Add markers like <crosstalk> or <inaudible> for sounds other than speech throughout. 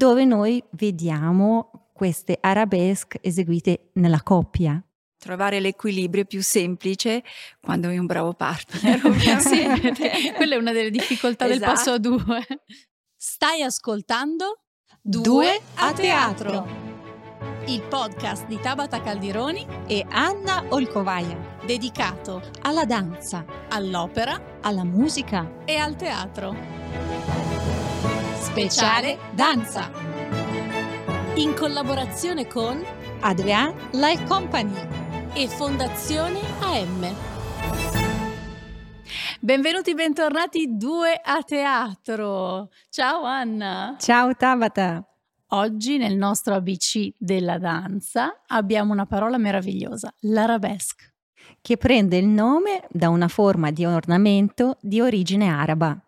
dove noi vediamo queste arabesque eseguite nella coppia. Trovare l'equilibrio è più semplice quando hai un bravo partner. <laughs> Sì, <laughs> quella è una delle difficoltà esatto. del passo a due. Stai ascoltando Due a teatro. Il podcast di Tabata Caldironi e Anna Olcovaia, dedicato alla danza, all'opera, alla musica e al teatro. Speciale Danza. In collaborazione con Adrian Life Company e Fondazione AM. Benvenuti, bentornati due a teatro. Ciao Anna. Ciao Tabata. Oggi nel nostro ABC della danza abbiamo una parola meravigliosa, l'arabesque. Che prende il nome da una forma di ornamento di origine araba.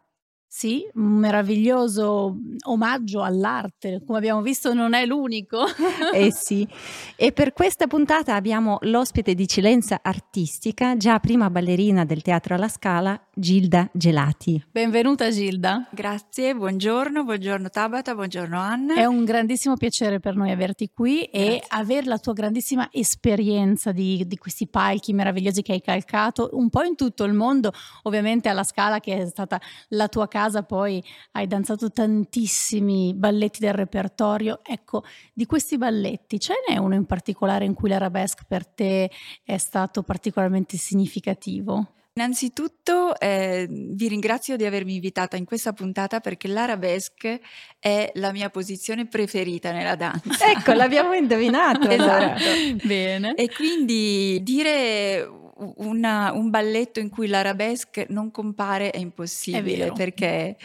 Sì, un meraviglioso omaggio all'arte, come abbiamo visto non è l'unico. <laughs> eh sì, e per questa puntata abbiamo l'ospite di Cilenza Artistica, già prima ballerina del Teatro alla Scala, Gilda Gelati. Benvenuta Gilda. Grazie, buongiorno, buongiorno Tabata, buongiorno Anna. È un grandissimo piacere per noi averti qui Grazie. e avere la tua grandissima esperienza di, di questi palchi meravigliosi che hai calcato un po' in tutto il mondo, ovviamente alla Scala che è stata la tua casa casa poi hai danzato tantissimi balletti del repertorio. Ecco, di questi balletti ce n'è uno in particolare in cui l'arabesque per te è stato particolarmente significativo? Innanzitutto eh, vi ringrazio di avermi invitata in questa puntata perché l'arabesque è la mia posizione preferita nella danza. ecco, l'abbiamo <laughs> indovinato. esatto. Bene. E quindi dire una, un balletto in cui l'arabesque non compare è impossibile è perché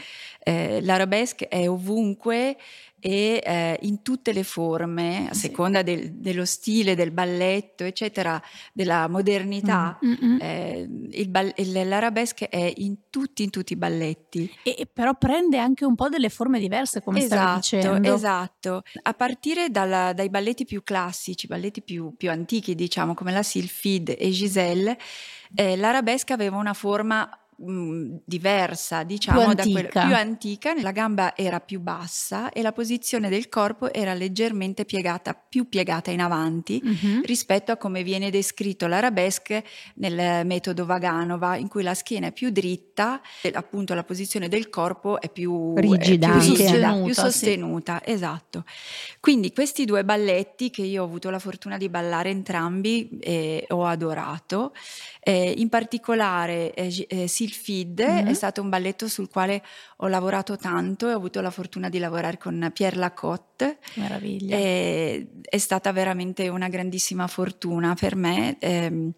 eh, l'arabesque è ovunque e eh, in tutte le forme, a seconda del, dello stile del balletto, eccetera, della modernità, mm-hmm. eh, il ball- l'arabesque è in tutti, in tutti i balletti. E, però prende anche un po' delle forme diverse, come esatto, stavi dicendo. Esatto, a partire dalla, dai balletti più classici, balletti più, più, antichi, diciamo, come la Sylphide e Giselle, eh, l'arabesque aveva una forma Mhmm, diversa, diciamo, più da quella più antica, la gamba era più bassa e la posizione del corpo era leggermente piegata, più piegata in avanti mm-hmm. rispetto a come viene descritto l'arabesque nel metodo Vaganova, in cui la schiena è più dritta e appunto la posizione del corpo è più rigida, è più sostenuta, più sostenuta sì. esatto. Quindi questi due balletti che io ho avuto la fortuna di ballare entrambi e ho adorato, eh, in particolare eh, eh, Sylphide mm-hmm. è stato un balletto sul quale ho lavorato tanto e ho avuto la fortuna di lavorare con Pierre Lacotte. Meraviglia. E, è stata veramente una grandissima fortuna per me. Eh,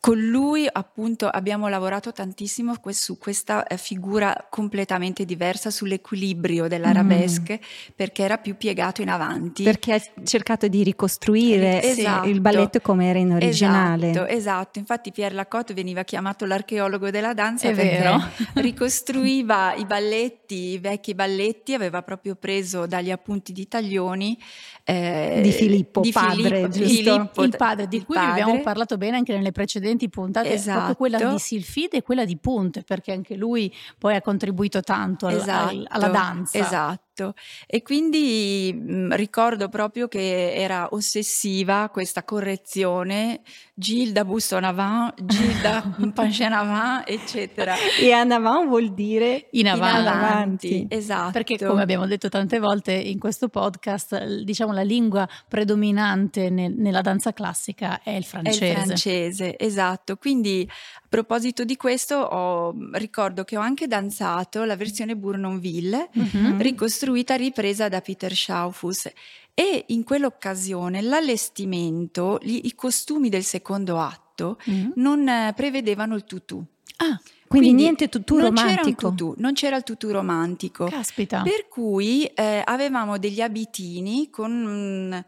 con lui appunto abbiamo lavorato tantissimo su questa eh, figura completamente diversa, sull'equilibrio dell'arabesque, mm. perché era più piegato in avanti. Perché ha cercato di ricostruire esatto. il balletto come era in originale. Esatto, esatto. Infatti Pierre Lacotte veniva chiamato l'archeologo della danza È perché vero. <laughs> ricostruiva i balletti, i vecchi balletti, aveva proprio preso dagli appunti di Taglioni eh, di Filippo, di padre, Filippo, Filippo, il padre, di il cui padre. abbiamo parlato bene anche nelle precedenti puntate, esatto. proprio quella di Silfide e quella di Punte, perché anche lui poi ha contribuito tanto al, esatto, al, alla danza. Esatto. E quindi mh, ricordo proprio che era ossessiva questa correzione, Gilda busto en avant, Gilda <laughs> penché en avant, eccetera. E en avant vuol dire in avanti. In avanti. Esatto. Perché come abbiamo detto tante volte in questo podcast, diciamo la lingua predominante nel, nella danza classica è il francese. È il francese, esatto. Quindi a proposito di questo ho, ricordo che ho anche danzato la versione Bournonville, mm-hmm. ricostruita, ripresa da Peter Schaufus e in quell'occasione l'allestimento, gli, i costumi del secondo atto mm-hmm. non eh, prevedevano il tutù. Ah. Quindi, Quindi, niente tutù non romantico. C'era tutù, non c'era il tutù romantico. Caspita. Per cui eh, avevamo degli abitini con mh,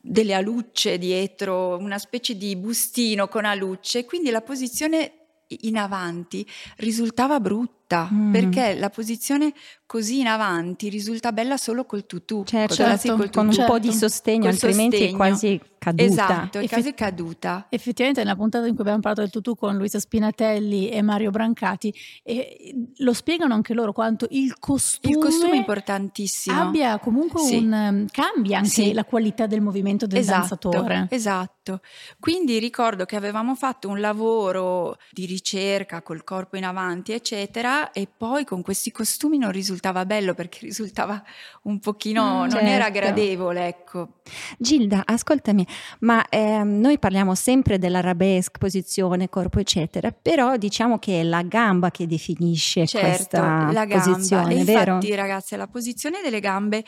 delle alucce dietro, una specie di bustino con alucce, quindi la posizione in avanti risultava brutta rotta mm. perché la posizione così in avanti risulta bella solo col tutù, certo, certo col con un po' di sostegno, altrimenti sostegno. è quasi caduta. Esatto, è quasi caduta. Effettivamente nella puntata in cui abbiamo parlato del tutù con Luisa Spinatelli e Mario Brancati, eh, lo spiegano anche loro quanto il costume, il costume è importantissimo. abbia comunque sì. un... Um, cambia anche sì. la qualità del movimento del esatto, danzatore. Esatto, quindi ricordo che avevamo fatto un lavoro di ricerca col corpo in avanti eccetera e poi con questi costumi non risultava bello perché risultava un pochino, mm, non certo. era gradevole, ecco. Gilda, ascoltami, ma eh, noi parliamo sempre dell'arabesque, posizione, corpo, eccetera, però diciamo che è la gamba che definisce certo, questa la gamba. posizione, e vero? Infatti, ragazze, la posizione delle gambe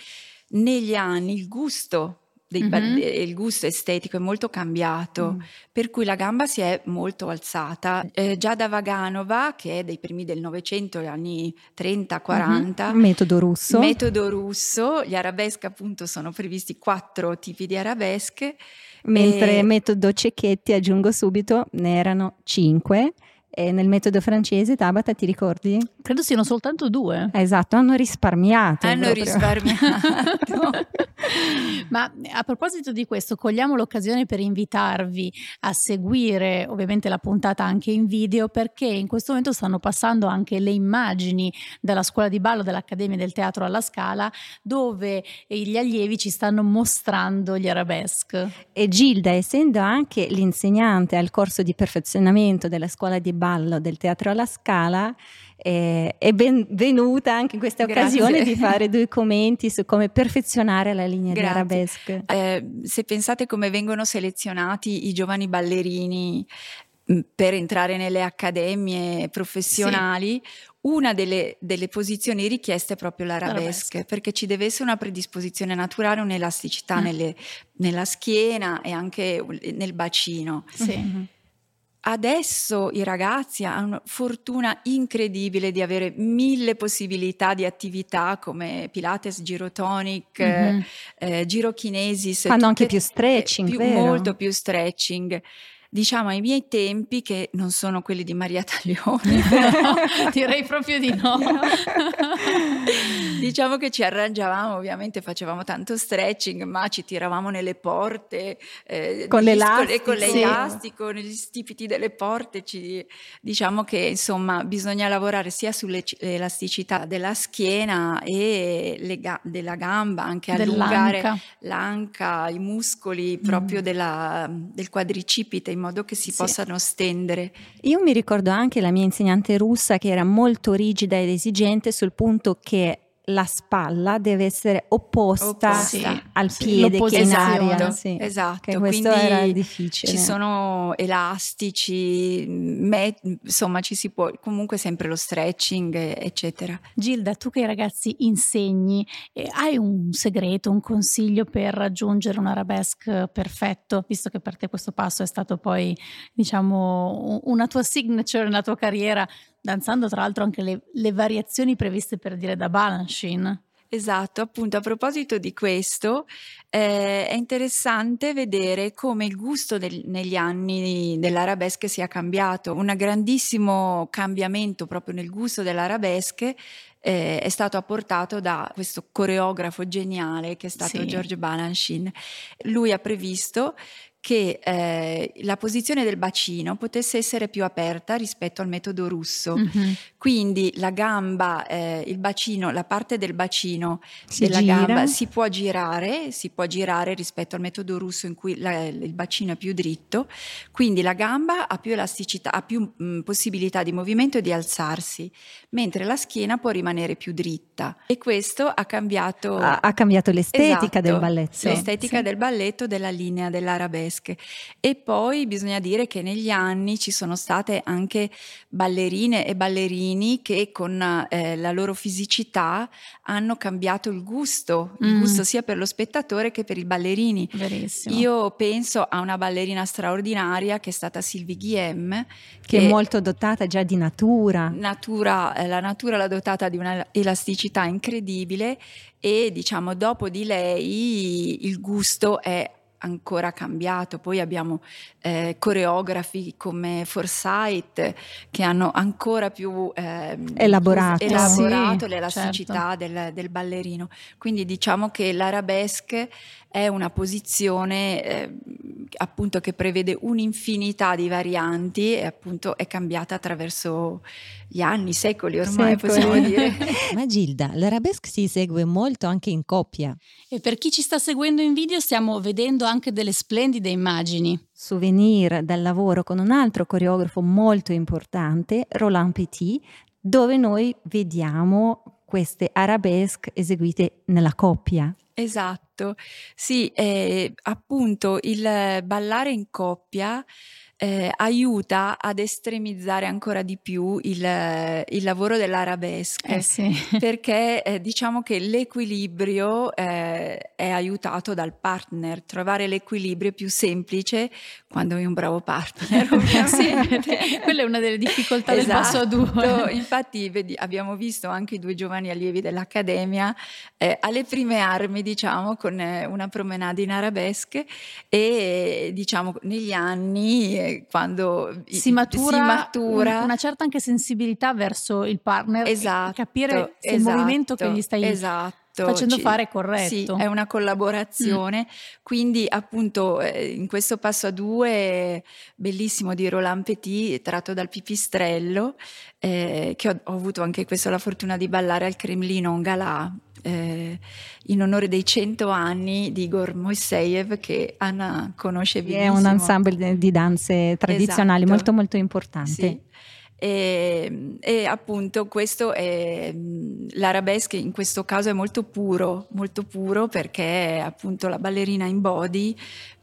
negli anni, il gusto Mm-hmm. il gusto estetico è molto cambiato, mm. per cui la gamba si è molto alzata. Eh, già da Vaganova, che è dei primi del Novecento, anni 30-40, mm-hmm. metodo russo. Metodo russo, gli arabeschi appunto sono previsti quattro tipi di arabesche. Mentre e... metodo Cecchetti, aggiungo subito, ne erano cinque. E nel metodo francese, Tabata, ti ricordi? Credo siano soltanto due. Esatto, hanno risparmiato. Hanno proprio. risparmiato. <laughs> Ma a proposito di questo, cogliamo l'occasione per invitarvi a seguire ovviamente la puntata anche in video perché in questo momento stanno passando anche le immagini dalla scuola di ballo dell'Accademia del Teatro alla Scala dove gli allievi ci stanno mostrando gli arabesque. E Gilda, essendo anche l'insegnante al corso di perfezionamento della scuola di ballo del Teatro alla Scala, eh, è benvenuta anche in questa occasione di fare due commenti su come perfezionare la linea Grazie. di arabesque. Eh, se pensate come vengono selezionati i giovani ballerini mm, per entrare nelle accademie professionali, sì. una delle, delle, posizioni richieste è proprio l'arabesque, l'arabesque, perché ci deve essere una predisposizione naturale, un'elasticità mm. nelle, nella schiena e anche nel bacino. Sì. Mm-hmm. Adesso i ragazzi hanno fortuna incredibile di avere mille possibilità di attività come Pilates, Girotonic, mm-hmm. eh, Girokinesis. Fanno anche più stretching, più, molto più stretching diciamo ai miei tempi, che non sono quelli di Maria Taglioni, <laughs> però direi proprio di no. <laughs> diciamo che ci arrangiavamo, ovviamente facevamo tanto stretching, ma ci tiravamo nelle porte eh, con, l'elastico, con l'elastico, sì. negli stipiti delle porte. Ci, diciamo che insomma bisogna lavorare sia sull'elasticità della schiena e ga- della gamba, anche allungare l'anca, l'anca i muscoli proprio mm. della, del quadricipite in modo che si sì. possano stendere. Io mi ricordo anche la mia insegnante russa che era molto rigida ed esigente sul punto che la spalla deve essere opposta, opposta. al piede che è in aria. Sì, esatto, che questo era difficile. Ci sono elastici, met- insomma ci si può, comunque sempre lo stretching eccetera. Gilda, tu che ai ragazzi insegni, eh, hai un segreto, un consiglio per raggiungere un arabesque perfetto, visto che per te questo passo è stato poi diciamo una tua signature nella tua carriera danzando tra l'altro anche le, le variazioni previste per dire da Balanchine. Esatto, appunto a proposito di questo, eh, è interessante vedere come il gusto del, negli anni dell'arabesque sia cambiato. Un grandissimo cambiamento proprio nel gusto dell'arabesque eh, è stato apportato da questo coreografo geniale che è stato sì. George Balanchine. Lui ha previsto che eh, la posizione del bacino potesse essere più aperta rispetto al metodo russo. Mm-hmm. Quindi la gamba, eh, il bacino, la parte del bacino si della gira. gamba si può girare, si può girare rispetto al metodo russo in cui la, il bacino è più dritto, quindi la gamba ha più elasticità, ha più mh, mm, possibilità di movimento e di alzarsi, mentre la schiena può rimanere più dritta. E questo ha cambiato, ha, ha cambiato l'estetica esatto, del balletto. L'estetica sì. del balletto della linea dell'arabesque tedesche. E poi bisogna dire che negli anni ci sono state anche ballerine e ballerini che con eh, la loro fisicità hanno cambiato il gusto, mm. il gusto sia per lo spettatore che per i ballerini. Verissimo. Io penso a una ballerina straordinaria che è stata Sylvie Guillem, che, che è molto dotata già di natura. natura eh, la natura l'ha dotata di una elasticità incredibile e diciamo dopo di lei il gusto è ancora cambiato. Poi abbiamo eh, coreografi come Forsyth che hanno ancora più eh, elaborato, elaborato sì, l'elasticità certo. del, del, ballerino. Quindi diciamo che l'arabesque è una posizione eh, appunto che prevede un'infinità di varianti e appunto è cambiata attraverso gli anni, secoli ormai secoli. possiamo dire. <laughs> Ma Gilda, l'arabesque si segue molto anche in coppia. E per chi ci sta seguendo in video stiamo vedendo anche delle splendide immagini. Souvenir dal lavoro con un altro coreografo molto importante, Roland Petit, dove noi vediamo queste arabesque eseguite nella coppia. Esatto, sì, eh, appunto il ballare in coppia eh, aiuta ad estremizzare ancora di più il, il lavoro dell'arabesque eh sì. <laughs> perché eh, diciamo che l'equilibrio eh, è aiutato dal partner. Trovare l'equilibrio è più semplice quando hai un bravo partner <laughs> sì, <laughs> quella è una delle difficoltà esatto. del passo a due. Infatti vedi, abbiamo visto anche i due giovani allievi dell'accademia eh, alle prime armi diciamo con eh, una promenade in arabesque e diciamo negli anni quando si matura, si matura. una certa anche sensibilità verso il partner esatto, capire esatto, il movimento che gli stai esatto facendo ci, fare corretto. Sì, è una collaborazione. Mm. Quindi, appunto, eh, in questo passo a due, bellissimo di Roland Petit, tratto dal Pipistrello, eh, che ho, ho, avuto anche questo la fortuna di ballare al Cremlino un galà eh, in onore dei 100 anni di Igor Moiseyev che Anna conosce benissimo. È un ensemble di danze tradizionali esatto. molto molto importante. Sì. E, e, appunto questo è l'arabesque in questo caso è molto puro, molto puro perché appunto la ballerina in body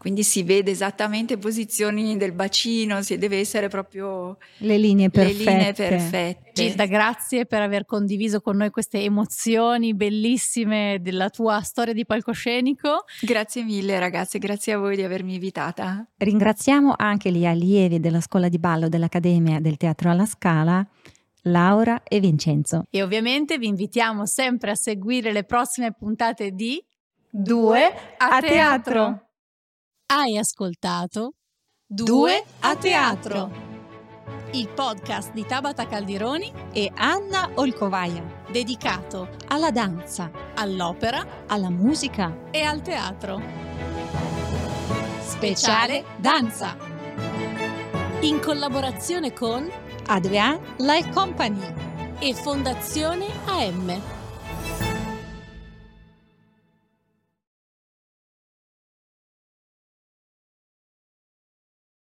quindi si vede esattamente posizioni del bacino, si deve essere proprio le linee perfette. Le linee perfette. Gilda, grazie per aver condiviso con noi queste emozioni bellissime della tua storia di palcoscenico. Grazie mille ragazze, grazie a voi di avermi invitata. Ringraziamo anche gli allievi della scuola di ballo dell'Accademia del Teatro alla Scala Laura e Vincenzo. E ovviamente vi invitiamo sempre a seguire le prossime puntate di Due a, a teatro. teatro. Hai ascoltato Due a teatro, il podcast di Tabata Caldironi e Anna Olcovaia, dedicato alla danza, all'opera, alla musica e al teatro. Speciale danza. In collaborazione con Adrian Life Company e Fondazione AM.